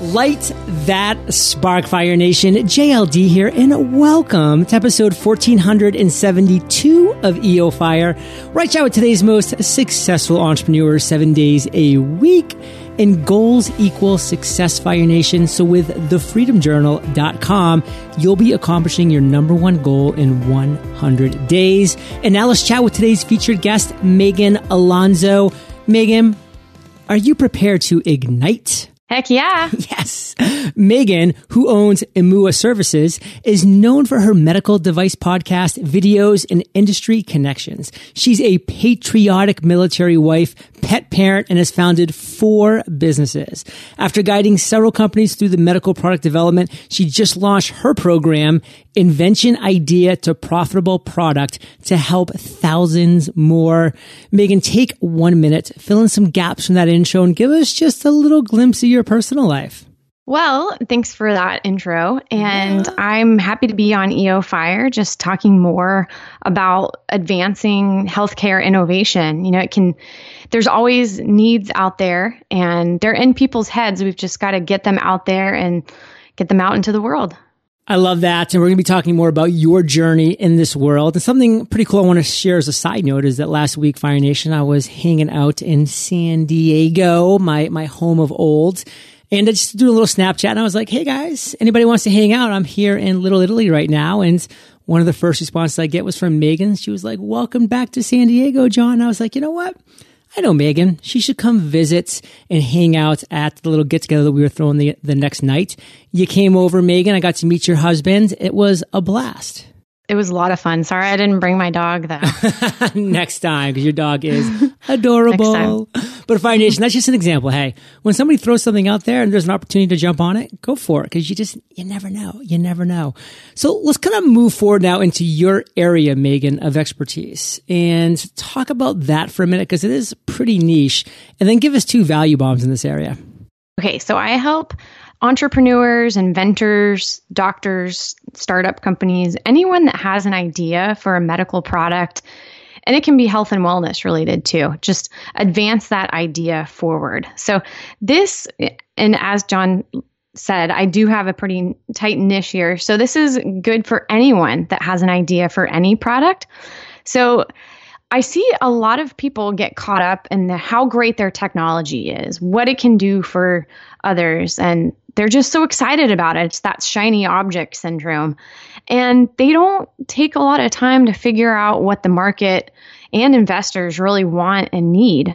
Light that spark, Fire Nation. JLD here, and welcome to episode 1472 of EO Fire. Right out with today's most successful entrepreneurs seven days a week. And goals equal success, Fire Nation. So with thefreedomjournal.com, you'll be accomplishing your number one goal in 100 days. And now let's chat with today's featured guest, Meghan Alonso. Meghan, are you prepared to ignite? Heck yeah. Yes. Meghan, who owns Imua Services, is known for her medical device podcast, videos, and industry connections. She's a patriotic military wife, pet parent, and has founded four businesses. After guiding several companies through the medical product development, she just launched her program, Invention Idea to Profitable Product, to help thousands more. Meghan, take one minute, fill in some gaps from that intro, and give us just a little glimpse of your personal life. Well, thanks for that intro. And yeah. I'm happy to be on EO Fire, just talking more about advancing healthcare innovation. You know, it can, there's always needs out there and they're in people's heads. We've just got to get them out there and get them out into the world. I love that. And we're going to be talking more about your journey in this world. And something pretty cool I want to share as a side note is that last week, Fire Nation, I was hanging out in San Diego, my, my home of old. And I just do a little Snapchat and I was like, Hey guys, anybody wants to hang out? I'm here in Little Italy right now. And one of the first responses I get was from Meghan. She was like, welcome back to San Diego, John. And I was like, you know what? I know Meghan. She should come visit and hang out at the little get together that we were throwing the, the next night. You came over, Meghan. I got to meet your husband. It was a blast. It was a lot of fun. Sorry I didn't bring my dog though. Next time, because your dog is adorable. but Fire Nation, that's just an example. Hey, when somebody throws something out there and there's an opportunity to jump on it, go for it. Because you just, you never know. You never know. So let's kind of move forward now into your area, Meghan, of expertise and talk about that for a minute because it is pretty niche. And then give us two value bombs in this area. Okay, so I help entrepreneurs, inventors, doctors, startup companies, anyone that has an idea for a medical product, and it can be health and wellness related too. Just advance that idea forward. So, this, and as John said, I do have a pretty tight niche here. So, this is good for anyone that has an idea for any product. So, I see a lot of people get caught up in the, how great their technology is, what it can do for others, and they're just so excited about it. It's that shiny object syndrome. And they don't take a lot of time to figure out what the market and investors really want and need.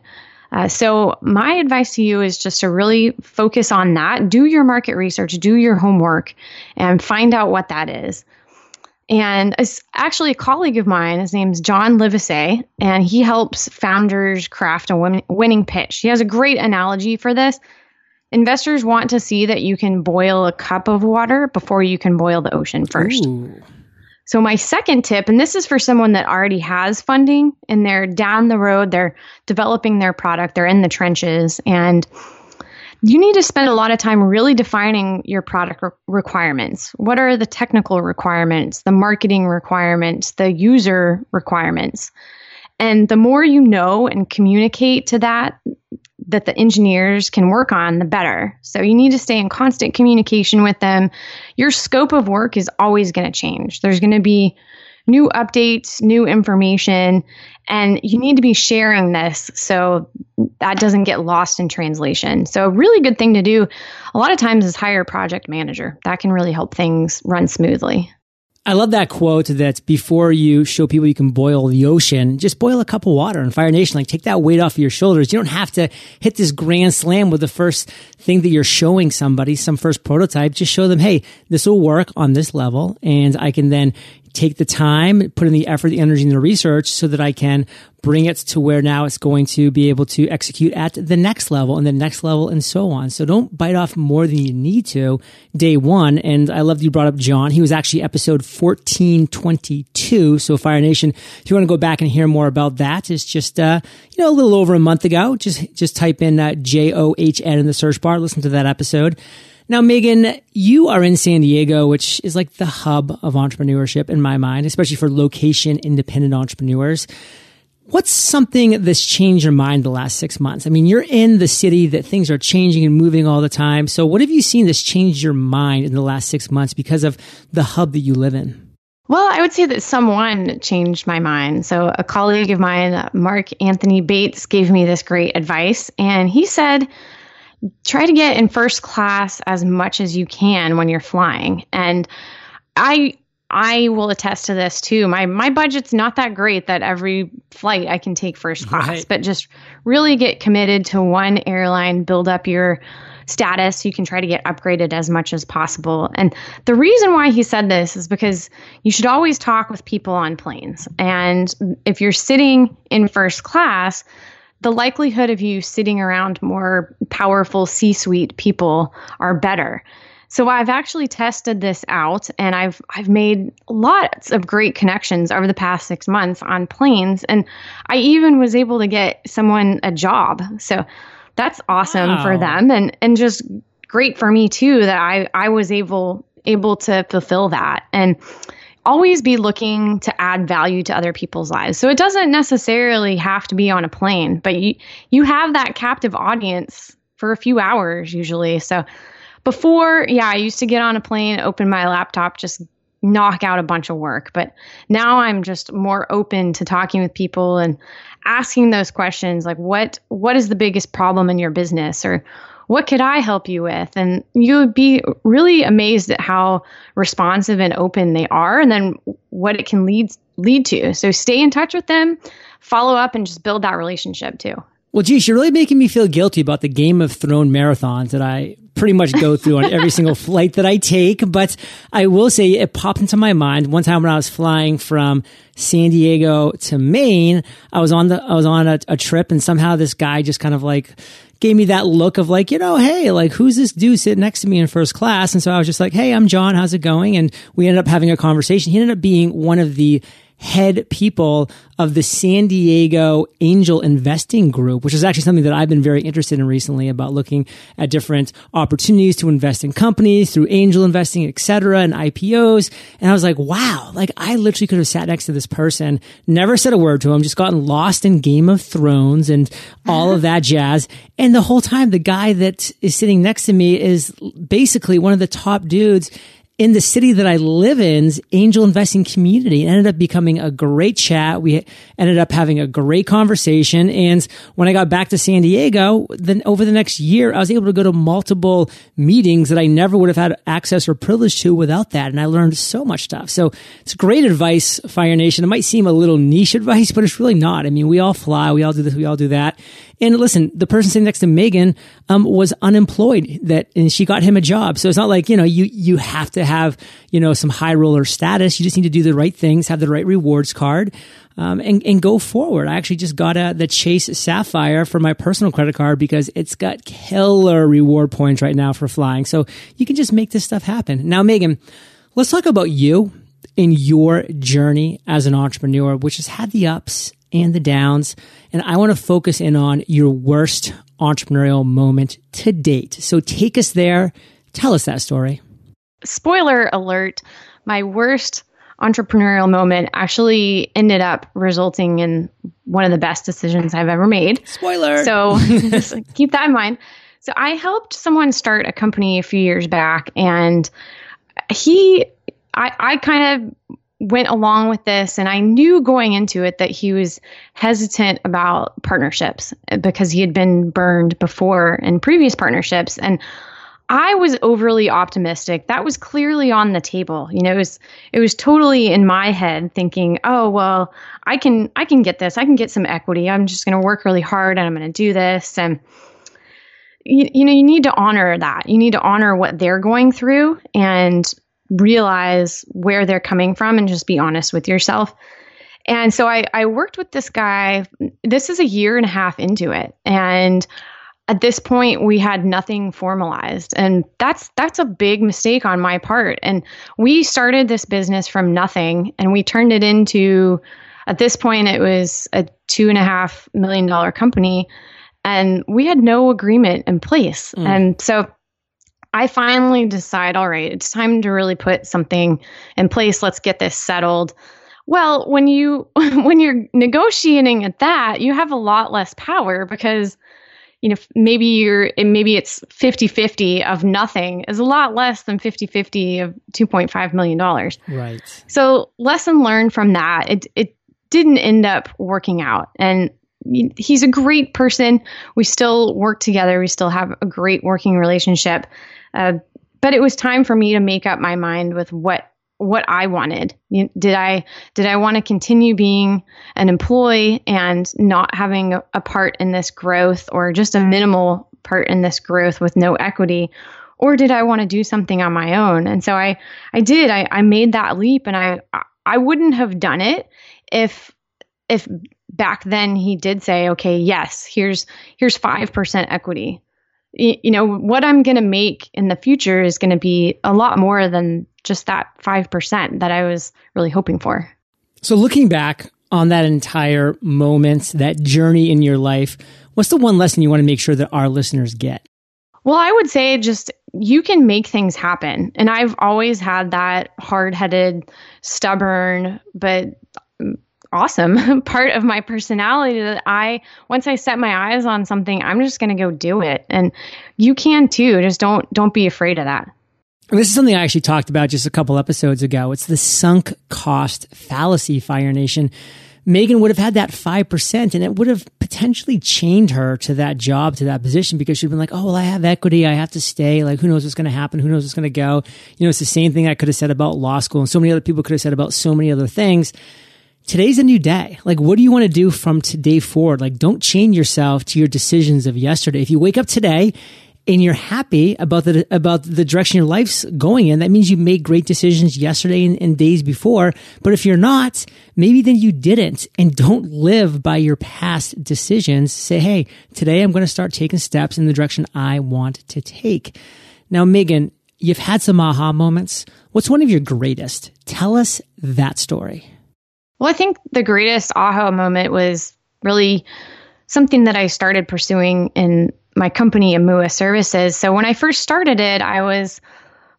Uh, so, my advice to you is just to really focus on that. Do your market research, do your homework, and find out what that is. And it's actually a colleague of mine. His name's John Livesay, and he helps founders craft a winning pitch. He has a great analogy for this. Investors want to see that you can boil a cup of water before you can boil the ocean first. Ooh. So, my second tip, and this is for someone that already has funding and they're down the road, they're developing their product, they're in the trenches, and you need to spend a lot of time really defining your product re- requirements. What are the technical requirements, the marketing requirements, the user requirements? And the more you know and communicate to that, that the engineers can work on, the better. So you need to stay in constant communication with them. Your scope of work is always going to change. There's going to be new updates, new information, and you need to be sharing this so that doesn't get lost in translation. So, a really good thing to do a lot of times is hire a project manager. That can really help things run smoothly. I love that quote that before you show people you can boil the ocean, just boil a cup of water and Fire Nation. Like take that weight off of your shoulders. You don't have to hit this grand slam with the first thing that you're showing somebody, some first prototype. Just show them, hey, this will work on this level. And I can then take the time, put in the effort, the energy, and the research so that I can bring it to where now it's going to be able to execute at the next level and the next level and so on. So don't bite off more than you need to day one. And I love you brought up John. He was actually episode 1422. So Fire Nation, if you want to go back and hear more about that, it's just, uh, you know, a little over a month ago. Just, just type in uh, J-O-H-N in the search bar. Listen to that episode. Now, Meghan, you are in San Diego, which is like the hub of entrepreneurship in my mind, especially for location independent entrepreneurs. What's something that's changed your mind the last six months? I mean, you're in the city that things are changing and moving all the time. So, what have you seen that's changed your mind in the last six months because of the hub that you live in? Well, I would say that someone changed my mind. So, a colleague of mine, Mark Anthony Bates, gave me this great advice. And he said, try to get in first class as much as you can when you're flying. And I I will attest to this too. My my budget's not that great that every flight I can take first class, right. but just really get committed to one airline, build up your status. You can try to get upgraded as much as possible. And the reason why he said this is because you should always talk with people on planes. And if you're sitting in first class, the likelihood of you sitting around more powerful C suite people are better. So I've actually tested this out and I've I've made lots of great connections over the past 6 months on planes and I even was able to get someone a job. So that's awesome wow. for them and and just great for me too that I I was able able to fulfill that. And always be looking to add value to other people's lives. So it doesn't necessarily have to be on a plane, but you you have that captive audience for a few hours usually. So before, yeah, I used to get on a plane, open my laptop, just knock out a bunch of work. But now I'm just more open to talking with people and asking those questions like what what is the biggest problem in your business or what could I help you with? And you would be really amazed at how responsive and open they are and then what it can lead lead to. So stay in touch with them, follow up and just build that relationship too. Well, geez, you're really making me feel guilty about the Game of Thrones marathons that I pretty much go through on every single flight that I take. But I will say it popped into my mind one time when I was flying from San Diego to Maine. I was on the, I was on a, a trip and somehow this guy just kind of like gave me that look of like, you know, hey, like who's this dude sitting next to me in first class? And so I was just like, hey, I'm John. How's it going? And we ended up having a conversation. He ended up being one of the head people of the San Diego Angel Investing Group, which is actually something that I've been very interested in recently about looking at different opportunities to invest in companies through angel investing, et cetera, and IPOs. And I was like, wow, like I literally could have sat next to this person, never said a word to him, just gotten lost in Game of Thrones and all of that jazz. And the whole time, the guy that is sitting next to me is basically one of the top dudes in the city that I live in's angel investing community. It ended up becoming a great chat. We ended up having a great conversation. And when I got back to San Diego, then over the next year, I was able to go to multiple meetings that I never would have had access or privilege to without that. And I learned so much stuff. So it's great advice, Fire Nation. It might seem a little niche advice, but it's really not. I mean, we all fly. We all do this. We all do that. And listen, the person sitting next to Meghan um, was unemployed. That and she got him a job. So it's not like you know you you have to have you know some high roller status. You just need to do the right things, have the right rewards card. Um, and, and go forward. I actually just got a, the Chase Sapphire for my personal credit card because it's got killer reward points right now for flying. So you can just make this stuff happen. Now, Meghan, let's talk about you in your journey as an entrepreneur, which has had the ups and the downs. And I want to focus in on your worst entrepreneurial moment to date. So take us there. Tell us that story. Spoiler alert my worst entrepreneurial moment actually ended up resulting in one of the best decisions I've ever made. Spoiler. So keep that in mind. So I helped someone start a company a few years back and he I, I kind of went along with this and I knew going into it that he was hesitant about partnerships eh, because he had been burned before in previous partnerships and I was overly optimistic. That was clearly on the table. You know, it was it was totally in my head thinking, "Oh, well, I can I can get this. I can get some equity. I'm just going to work really hard and I'm going to do this." And you, you know, you need to honor that. You need to honor what they're going through and realize where they're coming from and just be honest with yourself. And so I, I worked with this guy. This is a year and a half into it. And at this point we had nothing formalized and that's that's a big mistake on my part and we started this business from nothing and we turned it into at this point it was a two and a half million dollar company and we had no agreement in place mm. and so I finally decide, all right, it's time to really put something in place. Let's get this settled. Well, when you when you're negotiating at that, you have a lot less power because you know maybe you're maybe it's 50-50 of nothing is a lot less than 50-50 of 2.5 million dollars. Right. So, lesson learned from that. It it didn't end up working out and he's a great person. We still work together. We still have a great working relationship. Uh, but it was time for me to make up my mind with what what I wanted. Did I did I want to continue being an employee and not having a part in this growth or just a minimal part in this growth with no equity? Or did I want to do something on my own? And so I I did. I, I made that leap and I I wouldn't have done it if if back then he did say, okay, yes, here's here's five percent equity. You know what I'm going to make in the future is going to be a lot more than just that five percent that I was really hoping for. So looking back on that entire moment, that journey in your life, what's the one lesson you want to make sure that our listeners get? Well, I would say just you can make things happen. And I've always had that hard headed, stubborn, but awesome part of my personality that I once I set my eyes on something, I'm just going to go do it. And you can too. Just don't don't be afraid of that. This is something I actually talked about just a couple episodes ago. It's the sunk cost fallacy, Fire Nation. Meghan would have had that 5% and it would have potentially chained her to that job, to that position because she'd been like, oh, well, I have equity. I have to stay. Like, who knows what's going to happen? Who knows what's going to go? You know, it's the same thing I could have said about law school and so many other people could have said about so many other things today's a new day. Like, what do you want to do from today forward? Like, don't chain yourself to your decisions of yesterday. If you wake up today and you're happy about the about the direction your life's going in, that means you made great decisions yesterday and, and, days before. But if you're not, maybe then you didn't, and don't live by your past decisions. Say, hey, today I'm going to start taking steps in the direction I want to take. Now, Meghan, you've had some aha moments. What's one of your greatest? Tell us that story. Well, I think the greatest aha moment was really something that I started pursuing in my company, Imua Services. So when I first started it, I was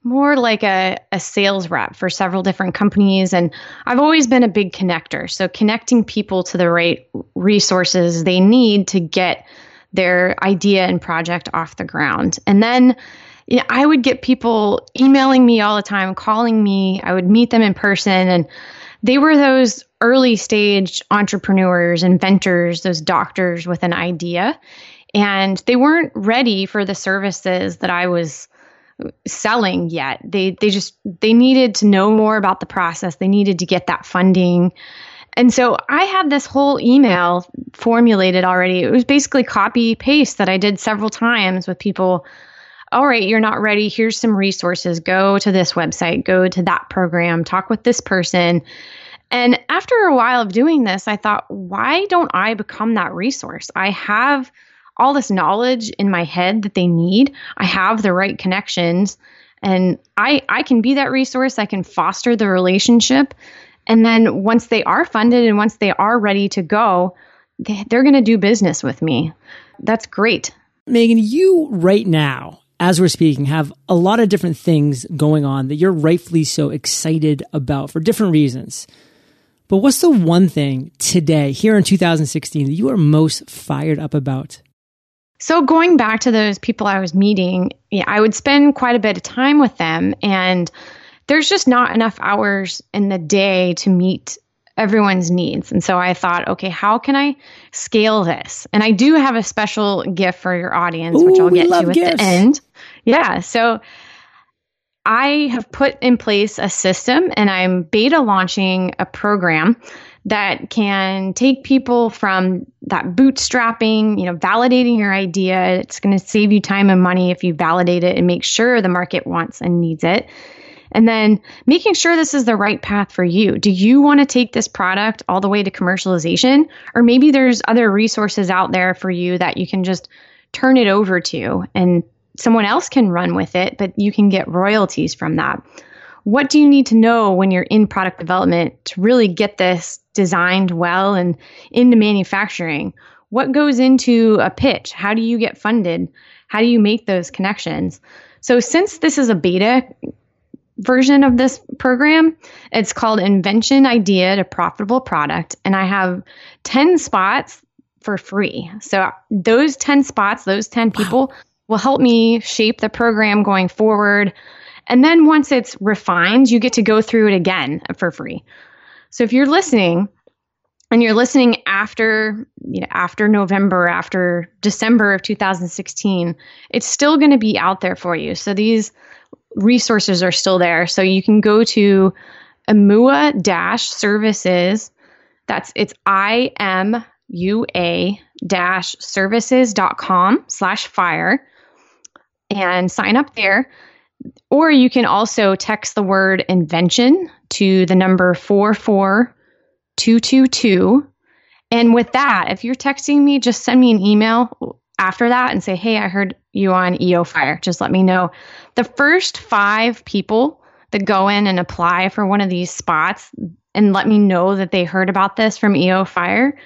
more like a, a sales rep for several different companies. And I've always been a big connector. So connecting people to the right resources they need to get their idea and project off the ground. And then you know, I would get people emailing me all the time, calling me. I would meet them in person. And they were those early stage entrepreneurs, inventors, those doctors with an idea. And they weren't ready for the services that I was selling yet. They they just they needed to know more about the process. They needed to get that funding. And so I had this whole email formulated already. It was basically copy paste that I did several times with people. All right, you're not ready. Here's some resources. Go to this website, go to that program, talk with this person. And after a while of doing this, I thought, why don't I become that resource? I have all this knowledge in my head that they need. I have the right connections and I I can be that resource. I can foster the relationship. And then once they are funded and once they are ready to go, they, they're going to do business with me. That's great. Meghan, you right now as we're speaking, have a lot of different things going on that you're rightfully so excited about for different reasons. But what's the one thing today, here in 2016, that you are most fired up about? So, going back to those people I was meeting, I would spend quite a bit of time with them, and there's just not enough hours in the day to meet everyone's needs. And so I thought, okay, how can I scale this? And I do have a special gift for your audience, Ooh, which I'll get to at gifts. the end. Yeah. So I have put in place a system and I'm beta launching a program that can take people from that bootstrapping, you know, validating your idea. It's going to save you time and money if you validate it and make sure the market wants and needs it. And then making sure this is the right path for you. Do you want to take this product all the way to commercialization? Or maybe there's other resources out there for you that you can just turn it over to and someone else can run with it, but you can get royalties from that. What do you need to know when you're in product development to really get this designed well and into manufacturing? What goes into a pitch? How do you get funded? How do you make those connections? So, since this is a beta, version of this program. It's called Invention Idea to Profitable Product. And I have 10 spots for free. So those 10 spots, those 10 people wow. Will help me shape the program going forward. And then once it's refined, you get to go through it again for free. So if you're listening and you're listening after you know after November, after December of 2016, it's still going to be out there for you. So these resources are still there. So you can go to Imua dash services. That's it's I M U A dash services.com slash fire and sign up there. Or you can also text the word invention to the number 44222. And with that, if you're texting me, just send me an email after that and say, hey, I heard you on EO Fire. Just let me know. The first five people that go in and apply for one of these spots and let me know that they heard about this from EO Fire,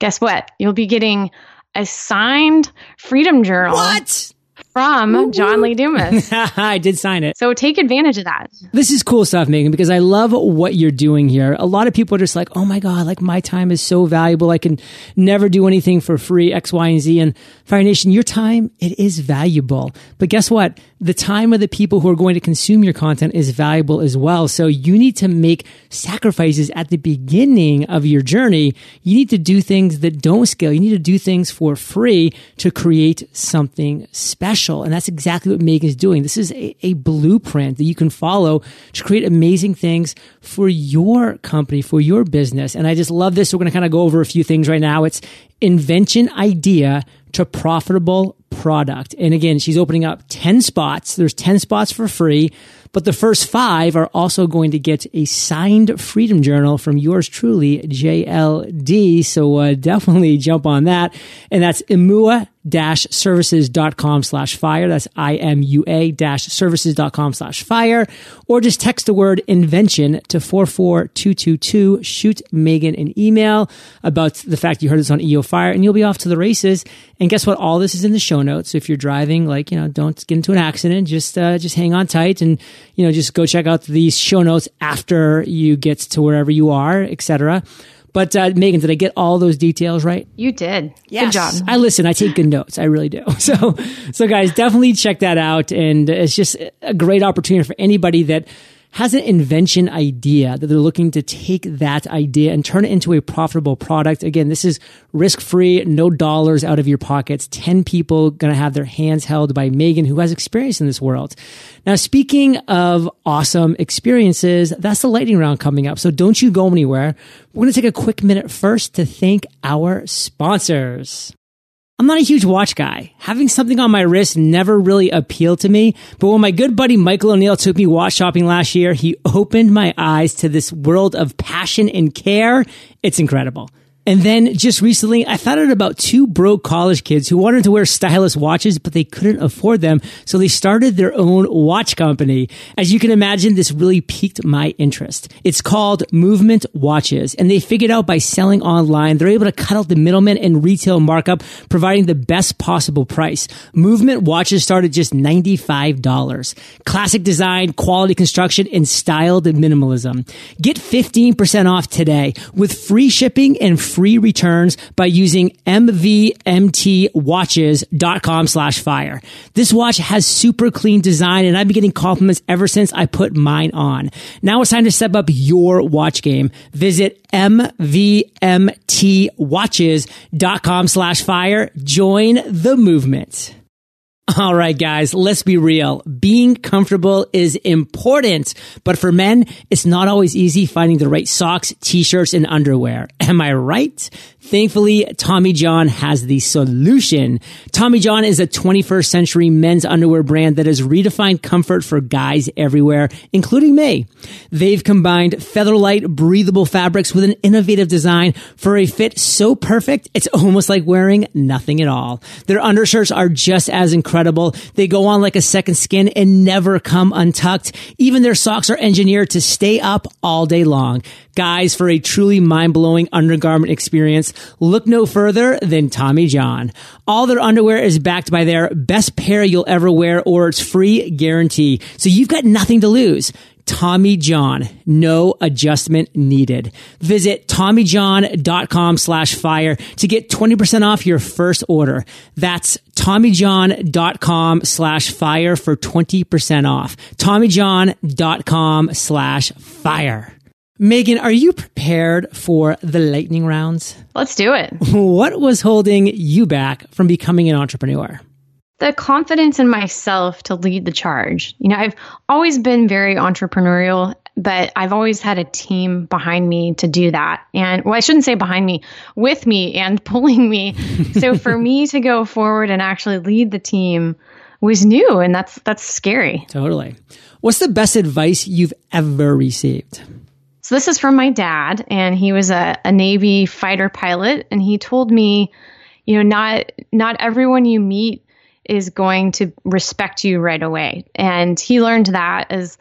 guess what? You'll be getting a signed Freedom Journal. What? From John Lee Dumas. I did sign it. So take advantage of that. This is cool stuff, Meghan, because I love what you're doing here. A lot of people are just like, oh my God, like my time is so valuable. I can never do anything for free, X, Y, and Z. And Fire Nation, your time, it is valuable. But guess what? The time of the people who are going to consume your content is valuable as well. So you need to make sacrifices at the beginning of your journey. You need to do things that don't scale. You need to do things for free to create something special special. And that's exactly what Meghan is doing. This is a, a blueprint that you can follow to create amazing things for your company, for your business. And I just love this. We're going to kind of go over a few things right now. It's invention idea to profitable product. And again, she's opening up 10 spots. There's 10 spots for free. But the first five are also going to get a signed Freedom Journal from yours truly, JLD. So uh, definitely jump on that. And that's Imua dash services.com slash fire. That's I-M-U-A dash services.com slash fire. Or just text the word invention to 44222. Shoot Meghan an email about the fact you heard this on EO Fire and you'll be off to the races. And guess what? All this is in the show notes. So if you're driving, like, you know, don't get into an accident. Just, uh, just hang on tight and, you know, just go check out these show notes after you get to wherever you are, etc. But uh, Meghan, did I get all those details right? You did. Yes. Good job. I listen. I take good notes. I really do. So, so guys, definitely check that out. And it's just a great opportunity for anybody that has an invention idea that they're looking to take that idea and turn it into a profitable product. Again, this is risk free, no dollars out of your pockets. 10 people going to have their hands held by Meghan, who has experience in this world. Now, speaking of awesome experiences, that's the lightning round coming up. So don't you go anywhere. We're going to take a quick minute first to thank our sponsors. I'm not a huge watch guy. Having something on my wrist never really appealed to me. But when my good buddy Michael O'Neill took me watch shopping last year, he opened my eyes to this world of passion and care. It's incredible. And then just recently, I found out about two broke college kids who wanted to wear stylish watches, but they couldn't afford them. So they started their own watch company. As you can imagine, this really piqued my interest. It's called Movement Watches, and they figured out by selling online, they're able to cut out the middleman and retail markup, providing the best possible price. Movement watches start at just $95. Classic design, quality construction, and styled minimalism. Get 15% off today with free shipping and free free returns by using mvmtwatches.com slash fire. This watch has super clean design and I've been getting compliments ever since I put mine on. Now it's time to step up your watch game. Visit mvmtwatches.com slash fire. Join the movement. All right, guys, let's be real. Being comfortable is important, but for men, it's not always easy finding the right socks, t-shirts, and underwear. Am I right? Thankfully, Tommy John has the solution. Tommy John is a 21st century men's underwear brand that has redefined comfort for guys everywhere, including me. They've combined featherlight, breathable fabrics with an innovative design for a fit so perfect, it's almost like wearing nothing at all. Their undershirts are just as incredible. They go on like a second skin and never come untucked. Even their socks are engineered to stay up all day long. Guys, for a truly mind-blowing undergarment experience, look no further than Tommy John. All their underwear is backed by their best pair you'll ever wear or its free guarantee. So you've got nothing to lose. Tommy John. No adjustment needed. Visit TommyJohn.com slash fire to get 20% off your first order. That's TommyJohn.com slash fire for 20% off. TommyJohn.com slash fire. Meghan, are you prepared for the lightning rounds? Let's do it. What was holding you back from becoming an entrepreneur? the confidence in myself to lead the charge. You know, I've always been very entrepreneurial, but I've always had a team behind me to do that. And well, I shouldn't say behind me, with me and pulling me. so for me to go forward and actually lead the team was new and that's that's scary. Totally. What's the best advice you've ever received? So this is from my dad and he was a, a Navy fighter pilot and he told me, you know, not not everyone you meet is going to respect you right away. And he learned that as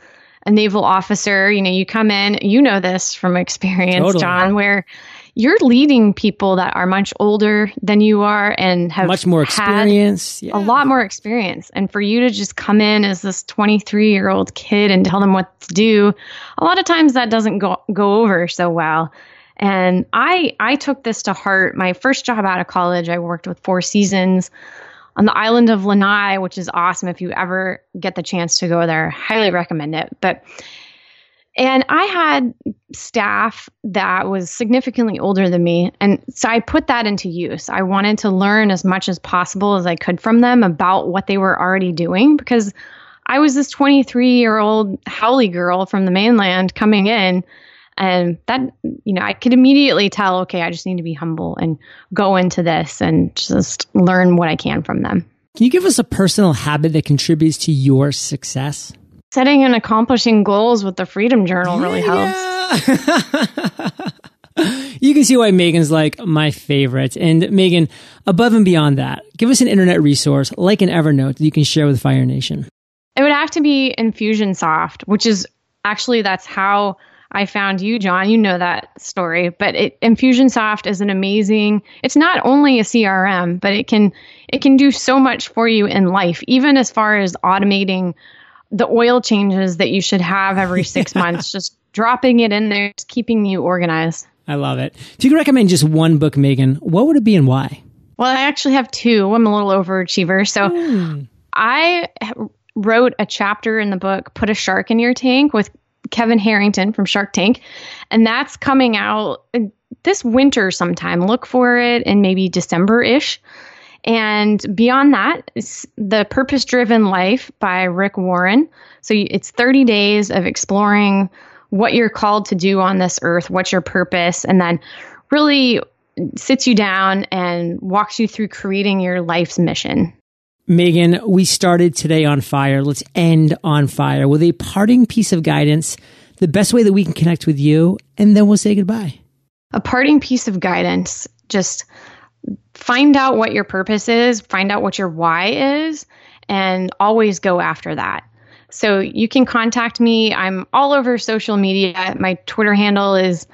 a naval officer. You know, you come in, you know this from experience, totally. John, where you're leading people that are much older than you are and have much more experience, yeah. a lot more experience. And for you to just come in as this 23 year old kid and tell them what to do, a lot of times that doesn't go, go over so well. And I, I took this to heart. My first job out of college, I worked with Four Seasons on the island of Lanai, which is awesome. If you ever get the chance to go there, highly recommend it. But and I had staff that was significantly older than me. And so I put that into use. I wanted to learn as much as possible as I could from them about what they were already doing because I was this 23 year old haole girl from the mainland coming in and that, you know, I could immediately tell, okay, I just need to be humble and go into this and just learn what I can from them. Can you give us a personal habit that contributes to your success? Setting and accomplishing goals with the Freedom Journal really yeah. helps. you can see why Meghan's like my favorite. And Meghan, above and beyond that, give us an internet resource like an Evernote that you can share with Fire Nation. It would have to be Infusionsoft, which is actually that's how I found you, John. You know that story, but it, Infusionsoft is an amazing. It's not only a CRM, but it can it can do so much for you in life, even as far as automating the oil changes that you should have every six months. Just dropping it in there, just keeping you organized. I love it. If you could recommend just one book, Meghan, what would it be and why? Well, I actually have two. I'm a little overachiever, so mm. I wrote a chapter in the book "Put a Shark in Your Tank" with Kevin Harrington from Shark Tank, and that's coming out this winter sometime. Look for it in maybe December ish. And beyond that, The Purpose Driven Life by Rick Warren. So it's 30 days of exploring what you're called to do on this earth, what's your purpose, and then really sits you down and walks you through creating your life's mission. Meghan, we started today on fire. Let's end on fire with a parting piece of guidance, the best way that we can connect with you, and then we'll say goodbye. A parting piece of guidance. Just find out what your purpose is, find out what your why is, and always go after that. So you can contact me. I'm all over social media. My Twitter handle is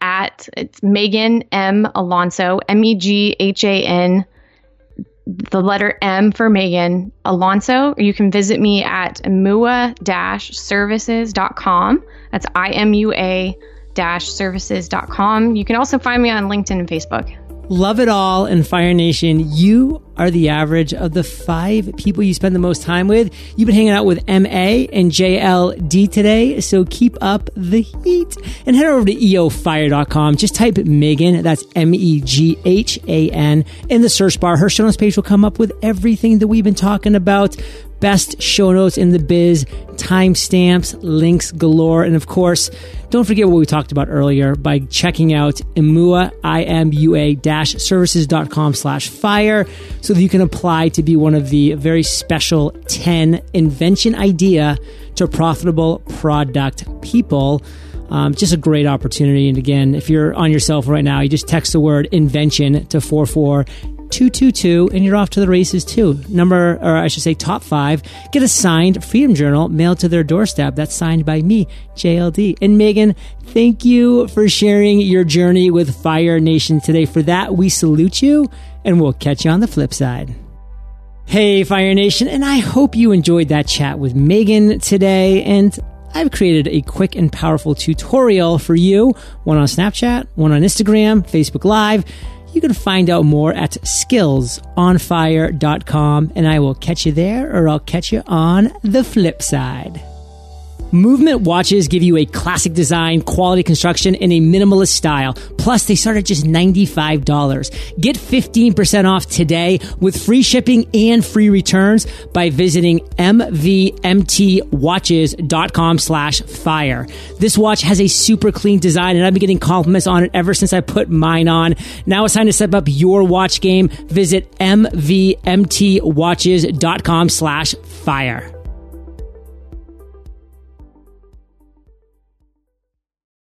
at it's Meghan M Alonso, M E G H A N the letter M for Meghan Alonso. You can visit me at imua-services.com. That's I-M-U-A services.com. You can also find me on LinkedIn and Facebook. Love it all and Fire Nation. You are the average of the five people you spend the most time with. You've been hanging out with MA and JLD today, so keep up the heat and head over to eofire.com. Just type Meghan, that's M E G H A N, in the search bar. Her show notes page will come up with everything that we've been talking about best show notes in the biz, timestamps, links galore. And of course, don't forget what we talked about earlier by checking out imua, I-M-U-A services.com slash fire so that you can apply to be one of the very special 10 invention idea to profitable product people. Um, just a great opportunity. And again, if you're on your cell phone right now, you just text the word invention to 44 222 and you're off to the races too. Number, or I should say top five, get a signed Freedom Journal mailed to their doorstep. That's signed by me, JLD. And Meghan, thank you for sharing your journey with Fire Nation today. For that, we salute you and we'll catch you on the flip side. Hey, Fire Nation, and I hope you enjoyed that chat with Meghan today. And I've created a quick and powerful tutorial for you, one on Snapchat, one on Instagram, Facebook Live. You can find out more at skillsonfire.com and I will catch you there or I'll catch you on the flip side. Movement watches give you a classic design, quality construction, and a minimalist style. Plus, they start at just $95. Get 15% off today with free shipping and free returns by visiting mvmtwatches.com slash fire. This watch has a super clean design and I've been getting compliments on it ever since I put mine on. Now it's time to step up your watch game. Visit mvmtwatches.com slash fire.